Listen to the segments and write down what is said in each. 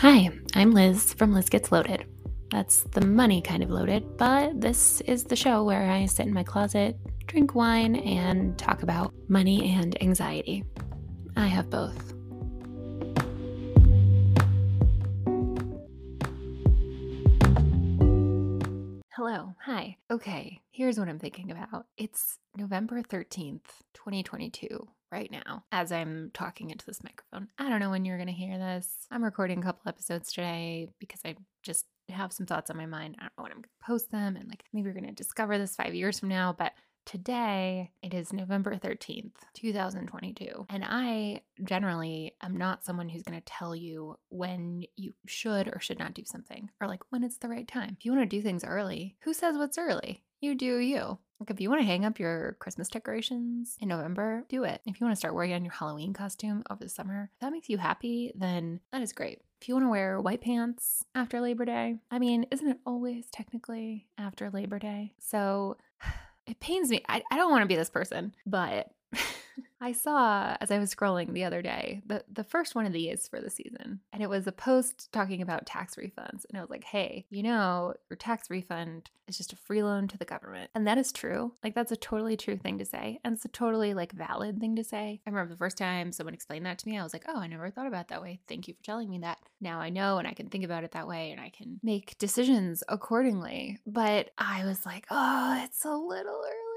Hi, I'm Liz from Liz Gets Loaded. That's the money kind of loaded, but this is the show where I sit in my closet, drink wine, and talk about money and anxiety. I have both. Hello, hi. Okay, here's what I'm thinking about. It's November 13th, 2022, right now, as I'm talking into this microphone. I don't know when you're going to hear this. I'm recording a couple episodes today because I just have some thoughts on my mind. I don't know when I'm going to post them, and like maybe we're going to discover this five years from now, but Today, it is November 13th, 2022. And I generally am not someone who's going to tell you when you should or should not do something or like when it's the right time. If you want to do things early, who says what's early? You do you. Like, if you want to hang up your Christmas decorations in November, do it. If you want to start working on your Halloween costume over the summer, if that makes you happy, then that is great. If you want to wear white pants after Labor Day, I mean, isn't it always technically after Labor Day? So, it pains me. I, I don't want to be this person, but I saw as I was scrolling the other day the, the first one of these for the season, and it was a post talking about tax refunds. And I was like, hey, you know, your tax refund is just a free loan to the government. And that is true. Like, that's a totally true thing to say. And it's a totally like valid thing to say. I remember the first time someone explained that to me, I was like, oh, I never thought about that way. Thank you for telling me that. Now I know and I can think about it that way and I can make decisions accordingly. But I was like, oh, it's a little early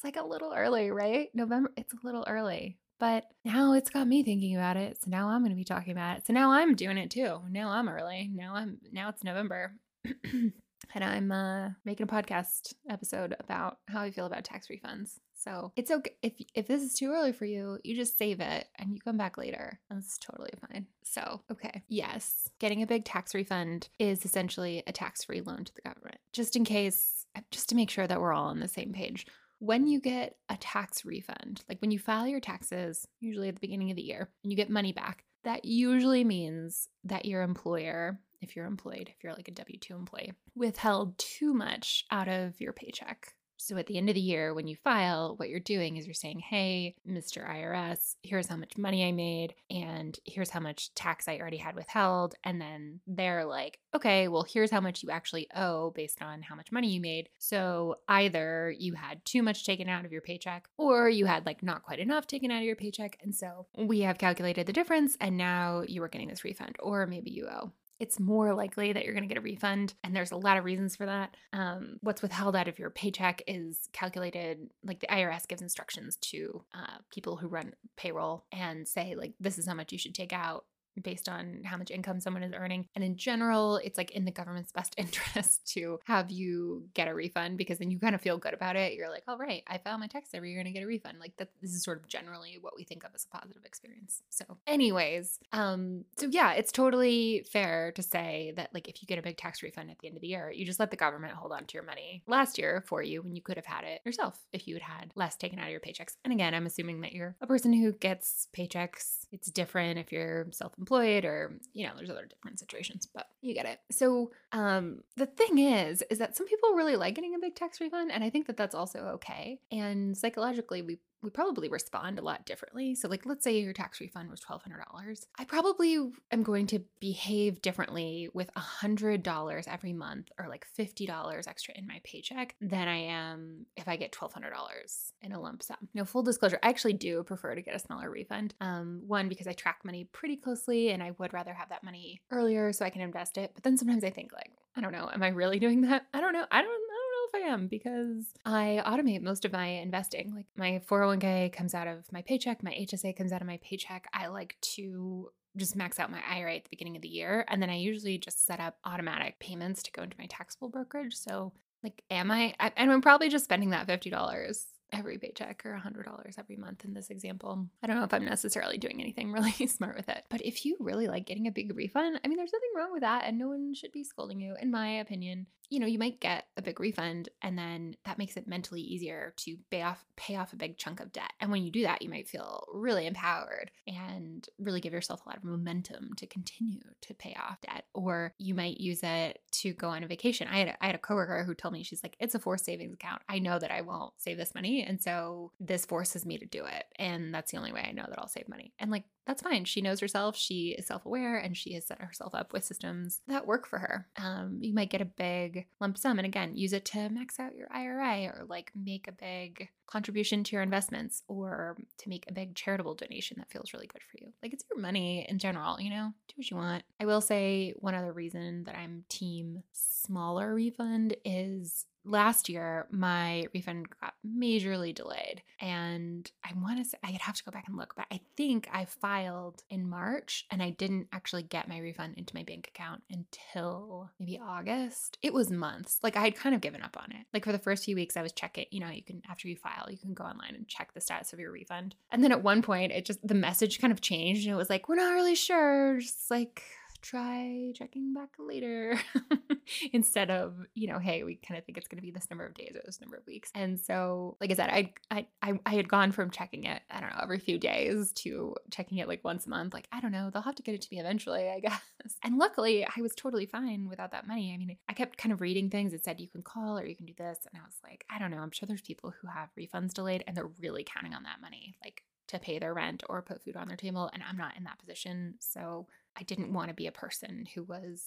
it's like a little early, right? November, it's a little early. But now it's got me thinking about it. So now I'm going to be talking about it. So now I'm doing it too. Now I'm early. Now I'm now it's November. and I'm uh, making a podcast episode about how I feel about tax refunds. So it's okay if if this is too early for you, you just save it and you come back later. That's totally fine. So okay, yes, getting a big tax refund is essentially a tax-free loan to the government, just in case, just to make sure that we're all on the same page when you get a tax refund, like when you file your taxes, usually at the beginning of the year, and you get money back, that usually means that your employer, if you're employed, if you're like a W 2 employee, withheld too much out of your paycheck so at the end of the year, when you file, what you're doing is you're saying, hey, Mr. IRS, here's how much money I made, and here's how much tax I already had withheld. And then they're like, okay, well, here's how much you actually owe based on how much money you made. So either you had too much taken out of your paycheck or you had like not quite enough taken out of your paycheck. And so we have calculated the difference, and now you are getting this refund, or maybe you owe it's more likely that you're going to get a refund. And there's a lot of reasons for that. Um, what's withheld out of your paycheck is calculated, like the IRS gives instructions to uh, people who run payroll and say, like, this is how much you should take out based on how much income someone is earning. And in general, it's like in the government's best interest to have you get a refund because then you kind of feel good about it. You're like, oh, right, I filed my tax every year and I get a refund. Like that, this is sort of generally what we think of as a positive experience. So, anyways, um, so yeah, it's totally fair to say that like if you get a big tax refund at the end of the year, you just let the government hold on to your money last year for you when you could have had it yourself if you had had less taken out of your paychecks. And again, I'm assuming that you're a person who gets paychecks. It's different if you're self employed or, you know, there's other different situations, but you get it. So, um, the thing is, is that some people really like getting a big tax refund. And I think that that's also okay. And psychologically, we we probably respond a lot differently. So, like, let's say your tax refund was $1,200. I probably am going to behave differently with $100 every month or like $50 extra in my paycheck than I am if I get $1,200 in a lump sum. Now, full disclosure, I actually do prefer to get a smaller refund. Um, one, because I track money pretty closely and I would rather have that money earlier so I can invest it. But then sometimes I think, like, I don't know, am I really doing that? I don't know. I don't know I am because I automate most of my investing. Like my 401k comes out of my paycheck, my HSA comes out of my paycheck. I like to just max out my IRA at the beginning of the year. And then I usually just set up automatic payments to go into my taxable brokerage. So, like, am I? And I'm probably just spending that $50 every paycheck or $100 every month in this example. I don't know if I'm necessarily doing anything really smart with it, but if you really like getting a big refund, I mean, there's nothing wrong with that and no one should be scolding you, in my opinion you know, you might get a big refund and then that makes it mentally easier to pay off pay off a big chunk of debt. And when you do that, you might feel really empowered and really give yourself a lot of momentum to continue to pay off debt. Or you might use it to go on a vacation. I had a, I had a coworker who told me she's like, "It's a forced savings account. I know that I won't save this money And so this forces me to do it. And that's the only way I know that I'll save money. And like, that's fine. She knows herself. She is self aware and she has set herself up with systems that work for her. Um, you might get a big lump sum. And again, use it to max out your IRA or like make a big contribution to your investments or to make a big charitable donation that feels really good for you. Like it's your money in general, you know, do what you want. I will say one other reason that I'm team smaller refund is last year my refund got majorly delayed and i want to say i'd have to go back and look but i think i filed in march and i didn't actually get my refund into my bank account until maybe august. It was months. Like i had kind of given up on it. Like for the first few weeks i was checking you know you can after you file you can go online and check the status of your refund. And then at one point it just the message kind of changed and it was like we're not really sure. Just like try checking back later instead of you know hey we kind of think it's going to be this number of days or this number of weeks. And so like i said I, I i i had gone from checking it i don't know every few days to checking it like once a month like i don't know they'll have to get it to me eventually i guess. And luckily i was totally fine without that money. I mean i kept kind of reading things that said you can call or you can do this and i was like i don't know i'm sure there's people who have refunds delayed and they're really counting on that money like to pay their rent or put food on their table and i'm not in that position. So I didn't want to be a person who was,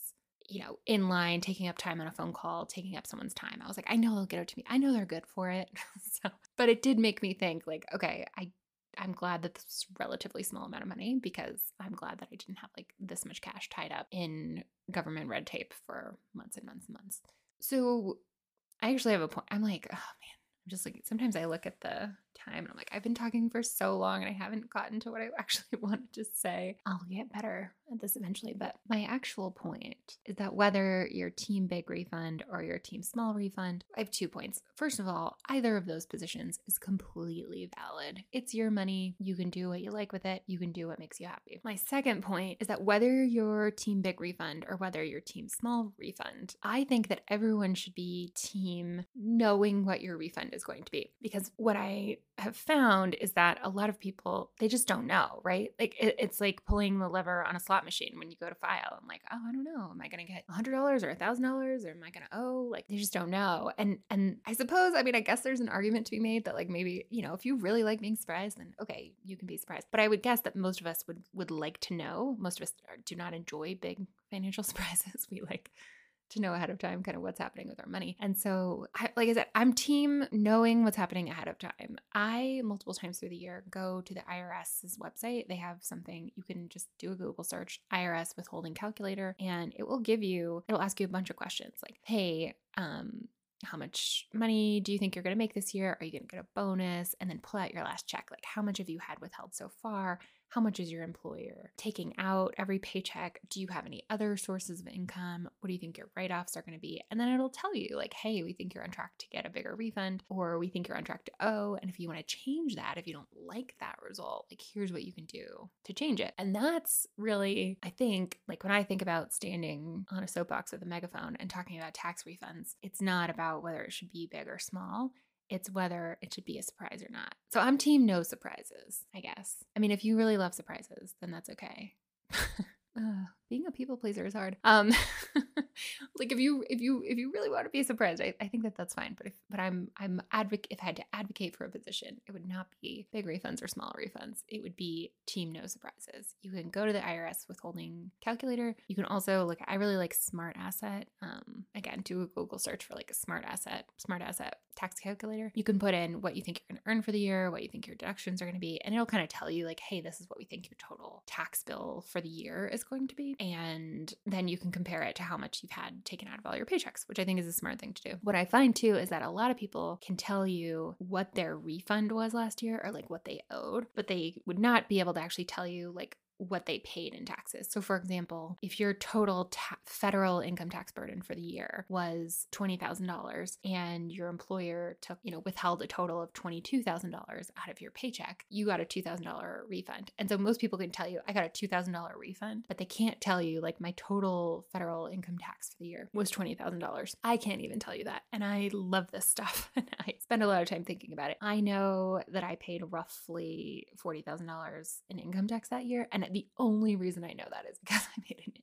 you know, in line, taking up time on a phone call, taking up someone's time. I was like, I know they'll get it to me. I know they're good for it. so, but it did make me think, like, okay, I I'm glad that this relatively small amount of money because I'm glad that I didn't have like this much cash tied up in government red tape for months and months and months. So I actually have a point. I'm like, oh man, I'm just like sometimes I look at the time and I'm like, I've been talking for so long and I haven't gotten to what I actually wanted to say. I'll get better at this eventually. But my actual point is that whether you're team big refund or your team small refund, I have two points. First of all, either of those positions is completely valid. It's your money. You can do what you like with it. You can do what makes you happy. My second point is that whether you're team big refund or whether you're team small refund, I think that everyone should be team knowing what your refund is going to be. Because what I have found is that a lot of people they just don't know right? Like it, it's like pulling the lever on a slot machine when you go to file i'm like oh i don't know. Am i gonna get $100 or a $1000 or am i gonna owe? Like they just don't know. And and i suppose i mean i guess there's an argument to be made that like maybe you know if you really like being surprised then okay you can be surprised. But i would guess that most of us would would like to know. Most of us do not enjoy big financial surprises. We like to know ahead of time kind of what's happening with our money. And so, I, like I said, I'm team knowing what's happening ahead of time. I, multiple times through the year, go to the IRS's website. They have something you can just do a Google search, IRS withholding calculator, and it will give you, it'll ask you a bunch of questions like, hey, um, how much money do you think you're going to make this year? Are you going to get a bonus? And then pull out your last check. Like, how much have you had withheld so far? How much is your employer taking out every paycheck? Do you have any other sources of income? What do you think your write offs are going to be? And then it'll tell you, like, hey, we think you're on track to get a bigger refund, or we think you're on track to owe. And if you want to change that, if you don't like that result, like, here's what you can do to change it. And that's really, I think, like when I think about standing on a soapbox with a megaphone and talking about tax refunds, it's not about whether it should be big or small. It's whether it should be a surprise or not. So I'm team no surprises, I guess. I mean, if you really love surprises, then that's okay. being a people pleaser is hard. Um, like if you if you if you really want to be surprised, I, I think that that's fine. But if but I'm I'm advocate if I had to advocate for a position, it would not be big refunds or small refunds. It would be team no surprises. You can go to the IRS withholding calculator. You can also look. I really like SmartAsset. Um, again, do a Google search for like a SmartAsset Smart Asset tax calculator. You can put in what you think you're going to earn for the year, what you think your deductions are going to be, and it'll kind of tell you like, hey, this is what we think your total tax bill for the year is going to be and then you can compare it to how much you've had taken out of all your paychecks, which I think is a smart thing to do. What I find too is that a lot of people can tell you what their refund was last year or like what they owed, but they would not be able to actually tell you like what they paid in taxes. So, for example, if your total ta- federal income tax burden for the year was $20,000 and your employer took, you know, withheld a total of $22,000 out of your paycheck, you got a $2,000 refund. And so most people can tell you, I got a $2,000 refund, but they can't tell you, like, my total federal income tax for the year was $20,000. I can't even tell you that. And I love this stuff. and I spend a lot of time thinking about it. I know that I paid roughly $40,000 in income tax that year. And the only reason I know that is because I made an,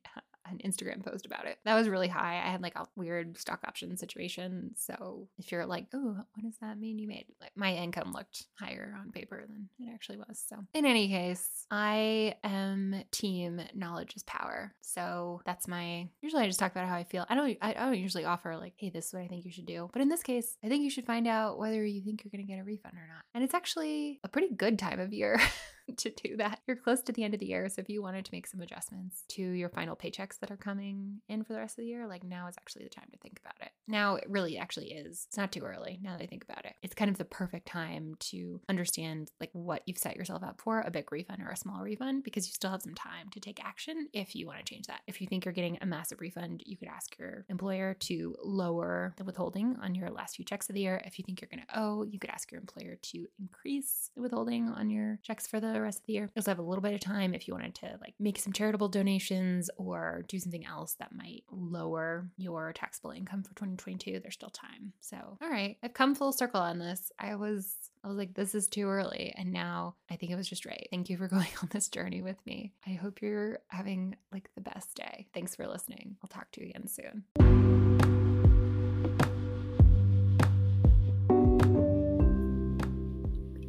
an Instagram post about it. That was really high. I had like a weird stock option situation. So if you're like, oh, what does that mean you made? Like my income looked higher on paper than it actually was. So in any case, I am team knowledge is power. So that's my usually I just talk about how I feel. I don't I don't usually offer like, hey, this is what I think you should do. But in this case, I think you should find out whether you think you're gonna get a refund or not. And it's actually a pretty good time of year. to do that. You're close to the end of the year. So if you wanted to make some adjustments to your final paychecks that are coming in for the rest of the year, like now is actually the time to think about it. Now it really actually is. It's not too early now that I think about it. It's kind of the perfect time to understand like what you've set yourself up for, a big refund or a small refund, because you still have some time to take action if you want to change that. If you think you're getting a massive refund, you could ask your employer to lower the withholding on your last few checks of the year. If you think you're going to owe, you could ask your employer to increase the withholding on your checks for the rest of the year. You also have a little bit of time if you wanted to like make some charitable donations or do something else that might lower your taxable income for 2022. There's still time. So, all right, I've come full circle on this. I was I was like, this is too early. And now I think it was just right. Thank you for going on this journey with me. I hope you're having like the best day. Thanks for listening. I'll talk to you again soon.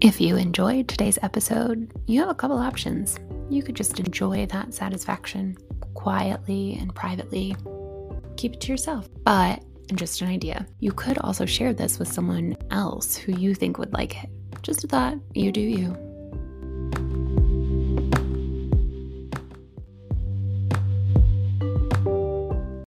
If you enjoyed today's episode, you have a couple options. You could just enjoy that satisfaction quietly and privately, keep it to yourself. But, just an idea, you could also share this with someone else who you think would like it. Just a thought, you do you.